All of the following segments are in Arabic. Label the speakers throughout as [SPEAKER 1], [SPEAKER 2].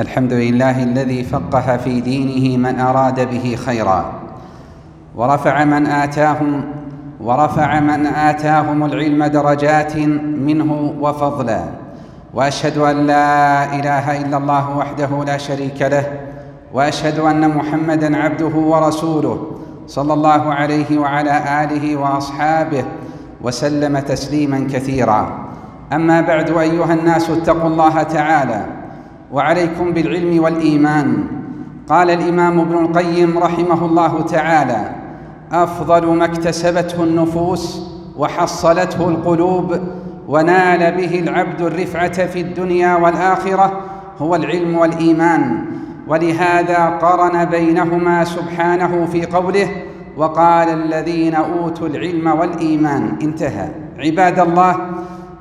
[SPEAKER 1] الحمد لله الذي فقه في دينه من أراد به خيرا ورفع من آتاهم ورفع من آتاهم العلم درجات منه وفضلا وأشهد أن لا إله إلا الله وحده لا شريك له وأشهد أن محمدا عبده ورسوله صلى الله عليه وعلى آله وأصحابه وسلم تسليما كثيرا. أما بعد أيها الناس اتقوا الله تعالى. وعليكم بالعلم والإيمان. قال الإمام ابن القيم رحمه الله تعالى أفضل ما اكتسبته النفوس وحصلته القلوب ونال به العبد الرفعة في الدنيا والآخرة هو العلم والإيمان. ولهذا قرن بينهما سبحانه في قوله وقال الذين أوتوا العلم والإيمان. انتهى. عباد الله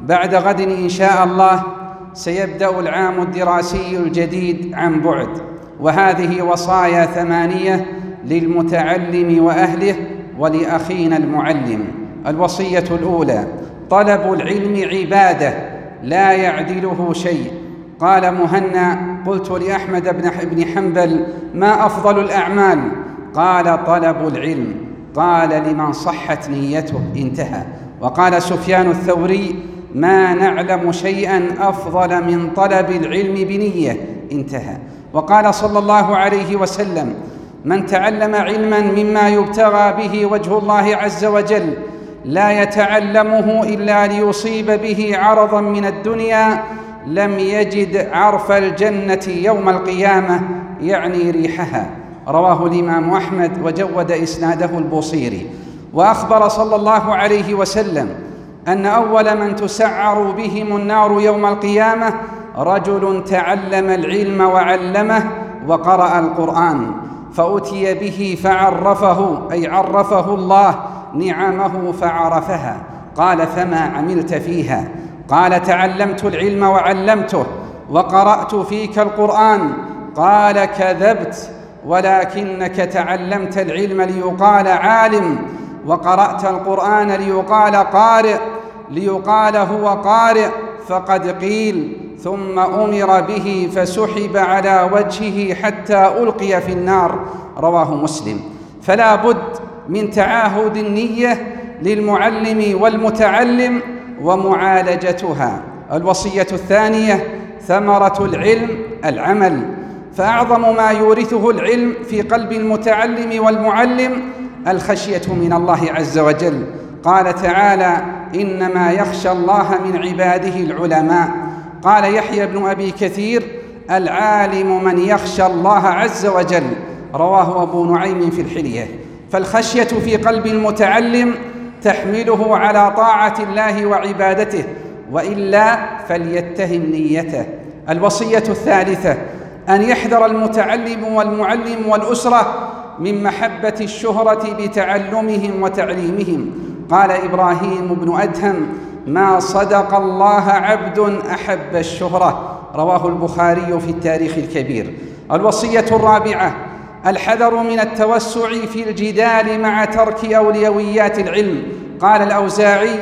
[SPEAKER 1] بعد غد إن شاء الله سيبدأ العام الدراسي الجديد عن بعد وهذه وصايا ثمانية للمتعلم وأهله ولأخينا المعلم. الوصية الأولى طلب العلم عبادة لا يعدله شيء. قال مهنا قلت لأحمد بن حنبل ما أفضل الأعمال؟ قال طلب العلم. قال لمن صحت نيته انتهى. وقال سفيان الثوري ما نعلم شيئا أفضل من طلب العلم بنية. انتهى. وقال صلى الله عليه وسلم من تعلم علما مما يبتغى به وجه الله عز وجل لا يتعلمه إلا ليصيب به عرضا من الدنيا لم يجد عرف الجنة يوم القيامة. يعني ريحها. رواه الإمام أحمد وجود إسناده البوصيري. وأخبر صلى الله عليه وسلم أن أول من تسعر بهم النار يوم القيامة رجل تعلم العلم وعلمه وقرأ القرآن فأتي به فعرفه أي عرفه الله نعمه فعرفها قال فما عملت فيها؟ قال تعلمت العلم وعلمته وقرأت فيك القرآن قال كذبت ولكنك تعلمت العلم ليقال عالم وقرأت القرآن ليقال قارئ. ليقال هو قارئ فقد قيل ثم أمر به فسحب على وجهه حتى ألقي في النار. رواه مسلم. فلا بد من تعاهد النية للمعلم والمتعلم ومعالجتها. الوصية الثانية ثمرة العلم العمل. فأعظم ما يورثه العلم في قلب المتعلم والمعلم الخشية من الله عز وجل. قال تعالى إنما يخشى الله من عباده العلماء. قال يحيى بن أبي كثير العالم من يخشى الله عز وجل. رواه أبو نعيم في الحلية. فالخشية في قلب المتعلم تحمله على طاعة الله وعبادته وإلا فليتهم نيته. الوصية الثالثة أن يحذر المتعلم والمعلم والأسرة من محبة الشهرة بتعلمهم وتعليمهم. قال إبراهيم بن أدهم ما صدق الله عبد أحب الشهرة. رواه البخاري في التاريخ الكبير. الوصية الرابعة الحذر من التوسع في الجدال مع ترك اوليويات العلم. قال الأوزاعي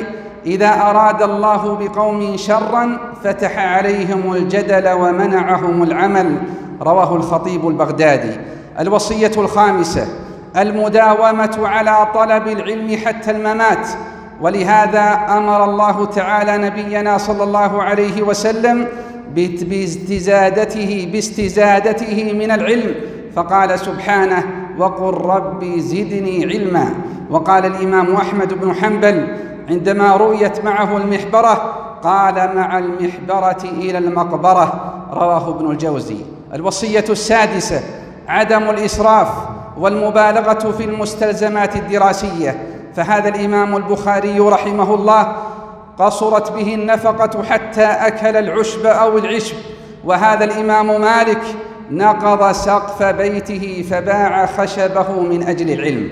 [SPEAKER 1] إذا أراد الله بقوم شرا فتح عليهم الجدل ومنعهم العمل. رواه الخطيب البغدادي. الوصية الخامسة المداومة على طلب العلم حتى الممات. ولهذا أمر الله تعالى نبينا صلى الله عليه وسلم باستزادته باستزادته من العلم. فقال سبحانه وقل رب زدني علما. وقال الإمام أحمد بن حنبل عندما رويت معه المحبرة قال مع المحبرة إلى المقبرة. رواه ابن الجوزي. الوصية السادسة عدم الإسراف. والمبالغة في المستلزمات الدراسية. فهذا الإمام البخاري رحمه الله قصرت به النفقة حتى أكل العشب أو العشب. وهذا الإمام مالك نقض سقف بيته فباع خشبه من أجل العلم.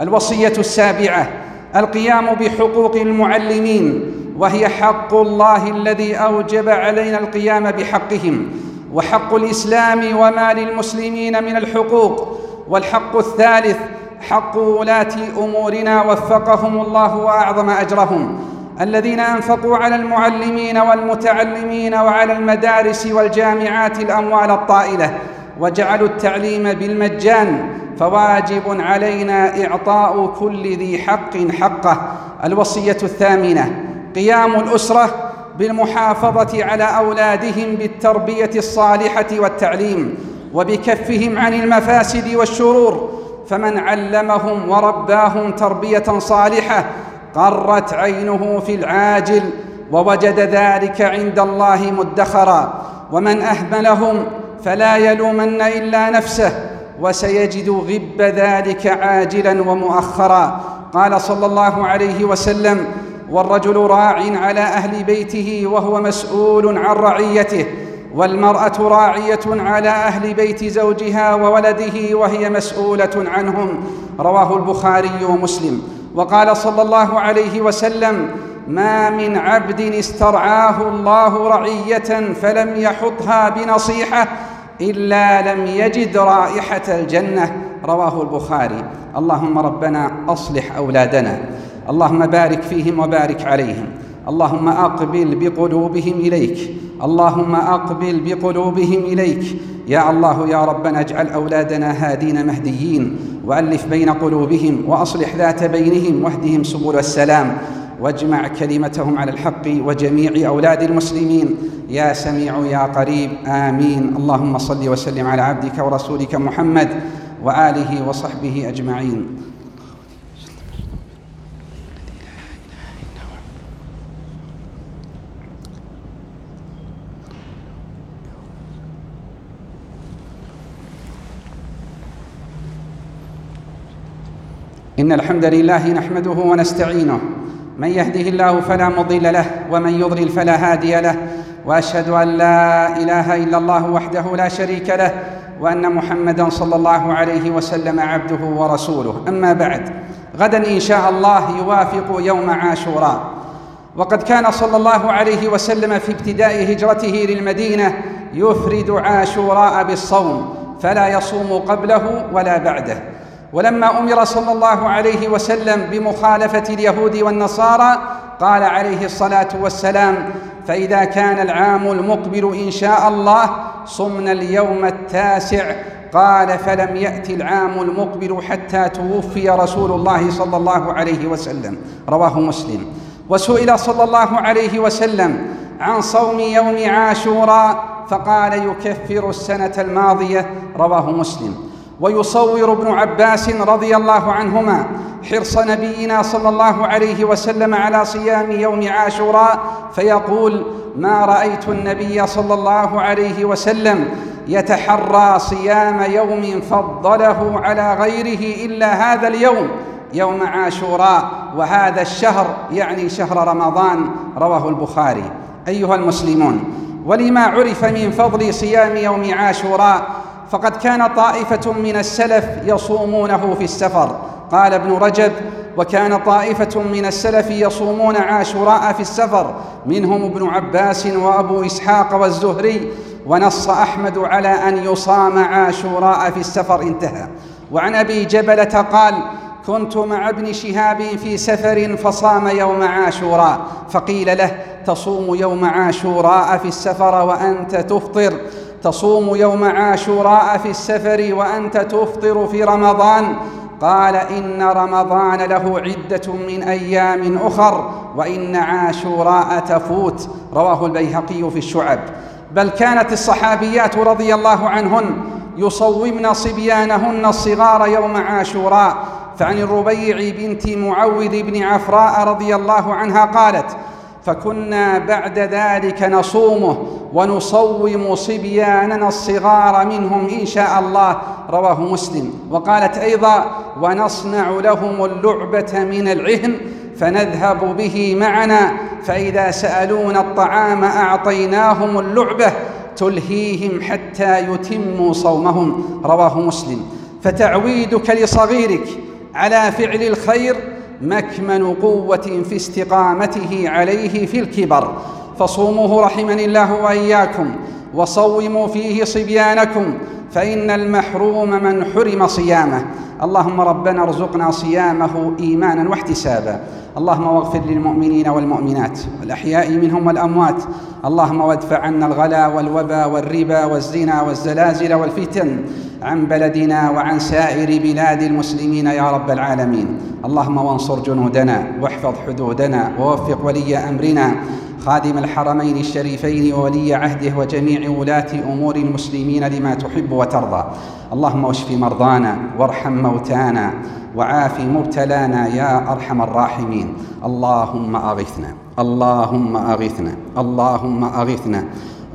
[SPEAKER 1] الوصية السابعة القيام بحقوق المعلمين وهي حق الله الذي أوجب علينا القيام بحقهم. وحق الإسلام وما للمسلمين من الحقوق. والحق الثالث حق ولاة أمورنا وفقهم الله وأعظم أجرهم. الذين أنفقوا على المعلمين والمتعلمين وعلى المدارس والجامعات الأموال الطائلة وجعلوا التعليم بالمجان فواجب علينا إعطاء كل ذي حق حقه. الوصية الثامنة قيام الأسرة بالمحافظة على أولادهم بالتربية الصالحة والتعليم. وبكفهم عن المفاسد والشرور فمن علمهم ورباهم تربية صالحة قرت عينه في العاجل ووجد ذلك عند الله مدخرا. ومن أهملهم فلا يلومن إلا نفسه وسيجد غب ذلك عاجلا ومؤخرا. قال صلى الله عليه وسلم والرجل راع على أهل بيته وهو مسؤول عن رعيته والمرأة راعية على أهل بيت زوجها وولده وهي مسؤولة عنهم. رواه البخاري ومسلم. وقال صلى الله عليه وسلم ما من عبد استرعاه الله رعية فلم يحطها بنصيحة إلا لم يجد رائحة الجنة. رواه البخاري. اللهم ربنا أصلح أولادنا. اللهم بارك فيهم وبارك عليهم. اللهم أقبل بقلوبهم إليك. اللهم أقبل بقلوبهم إليك. يا الله يا ربنا اجعل أولادنا هادين مهديين. وألف بين قلوبهم وأصلح ذات بينهم واهدهم سبل السلام. واجمع كلمتهم على الحق وجميع أولاد المسلمين. يا سميع يا قريب آمين. اللهم صل وسلم على عبدك ورسولك محمد وآله وصحبه أجمعين. إن الحمد لله نحمده ونستعينه. من يهده الله فلا مضل له ومن يضلل فلا هادي له. وأشهد أن لا إله إلا الله وحده لا شريك له وأن محمدا صلى الله عليه وسلم عبده ورسوله. أما بعد غدا إن شاء الله يوافق يوم عاشوراء. وقد كان صلى الله عليه وسلم في ابتداء هجرته للمدينة يفرد عاشوراء بالصوم فلا يصوم قبله ولا بعده. ولما أمر صلى الله عليه وسلم بمخالفة اليهود والنصارى قال عليه الصلاة والسلام فإذا كان العام المقبل إن شاء الله صمنا اليوم التاسع. قال فلم يات العام المقبل حتى توفي رسول الله صلى الله عليه وسلم. رواه مسلم. وسئل صلى الله عليه وسلم عن صوم يوم عاشوراء فقال يكفر السنة الماضية. رواه مسلم. ويصور ابن عباس رضي الله عنهما حرص نبينا صلى الله عليه وسلم على صيام يوم عاشوراء فيقول ما رأيت النبي صلى الله عليه وسلم يتحرى صيام يوم فضله على غيره إلا هذا اليوم يوم عاشوراء وهذا الشهر يعني شهر رمضان. رواه البخاري. أيها المسلمون ولما عرف من فضل صيام يوم عاشوراء فقد كان طائفة من السلف يصومونه في السفر. قال ابن رجب وكان طائفة من السلف يصومون عاشوراء في السفر منهم ابن عباس وأبو إسحاق والزهري ونص أحمد على أن يصام عاشوراء في السفر. انتهى. وعن أبي جبلة قال كنت مع ابن شهاب في سفر فصام يوم عاشوراء فقيل له تصوم يوم عاشوراء في السفر وأنت تفطر. تصوم يوم عاشوراء في السفر وأنت تفطر في رمضان؟ قال إن رمضان له عدة من أيام أخر وإن عاشوراء تفوت. رواه البيهقي في الشعب. بل كانت الصحابيات رضي الله عنهن يصومن صبيانهن الصغار يوم عاشوراء. فعن الربيع بنت معوذ بن عفراء رضي الله عنها قالت فكنا بعد ذلك نصومه ونصوم صبياننا الصغار منهم إن شاء الله رواه مسلم. وقالت أيضا ونصنع لهم اللعبة من العهن فنذهب به معنا فإذا سألونا الطعام أعطيناهم اللعبة تلهيهم حتى يتموا صومهم. رواه مسلم. فتعويدك لصغيرك على فعل الخير مكمن قوة في استقامته عليه في الكبر. فصوموه رحمني الله وإياكم وصوموا فيه صبيانكم فإن المحروم من حرم صيامه. اللهم ربنا ارزقنا صيامه إيمانا واحتسابا. اللهم واغفر للمؤمنين والمؤمنات والأحياء منهم والأموات. اللهم وادفع عنا الغلا والوبا والربا والزنا والزلازل والفتن. عن بلدنا وعن سائر بلاد المسلمين يا رب العالمين. اللهم وانصر جنودنا واحفظ حدودنا ووفق ولي أمرنا. خادم الحرمين الشريفين وولي عهده وجميع ولاة أمور المسلمين لما تحب وترضى. اللهم واشف مرضانا وارحم موتانا وعاف مبتلانا يا أرحم الراحمين. اللهم أغثنا اللهم أغثنا اللهم أغثنا.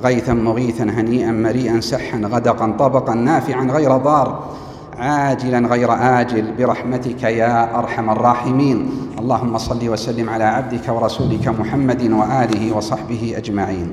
[SPEAKER 1] غيثا مغيثا هنيئا مريئا سحا غدقا طبقا نافعا غير ضار عاجلا غير آجل برحمتك يا أرحم الراحمين اللهم صل وسلم على عبدك ورسولك محمد وآله وصحبه أجمعين